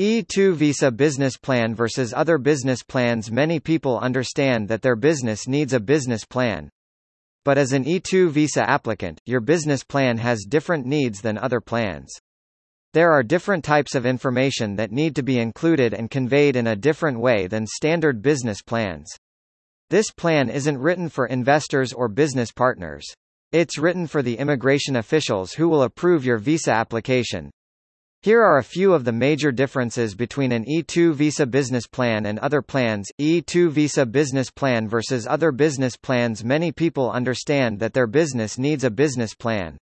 E2 visa business plan versus other business plans Many people understand that their business needs a business plan. But as an E2 visa applicant, your business plan has different needs than other plans. There are different types of information that need to be included and conveyed in a different way than standard business plans. This plan isn't written for investors or business partners. It's written for the immigration officials who will approve your visa application. Here are a few of the major differences between an E2 visa business plan and other plans. E2 visa business plan versus other business plans Many people understand that their business needs a business plan.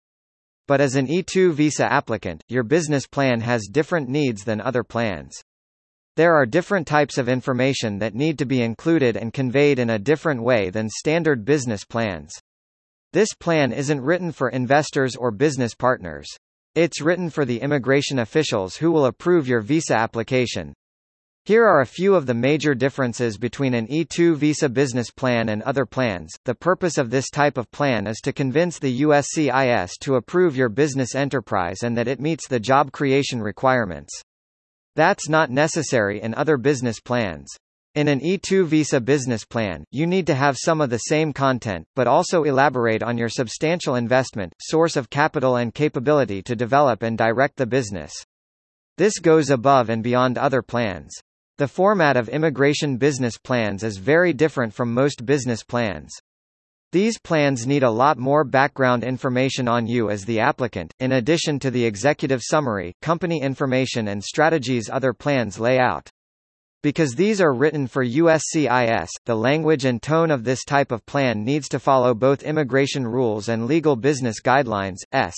But as an E2 visa applicant, your business plan has different needs than other plans. There are different types of information that need to be included and conveyed in a different way than standard business plans. This plan isn't written for investors or business partners. It's written for the immigration officials who will approve your visa application. Here are a few of the major differences between an E2 visa business plan and other plans. The purpose of this type of plan is to convince the USCIS to approve your business enterprise and that it meets the job creation requirements. That's not necessary in other business plans. In an E2 visa business plan, you need to have some of the same content, but also elaborate on your substantial investment, source of capital and capability to develop and direct the business. This goes above and beyond other plans. The format of immigration business plans is very different from most business plans. These plans need a lot more background information on you as the applicant, in addition to the executive summary, company information and strategies other plans lay out. Because these are written for USCIS, the language and tone of this type of plan needs to follow both immigration rules and legal business guidelines. S.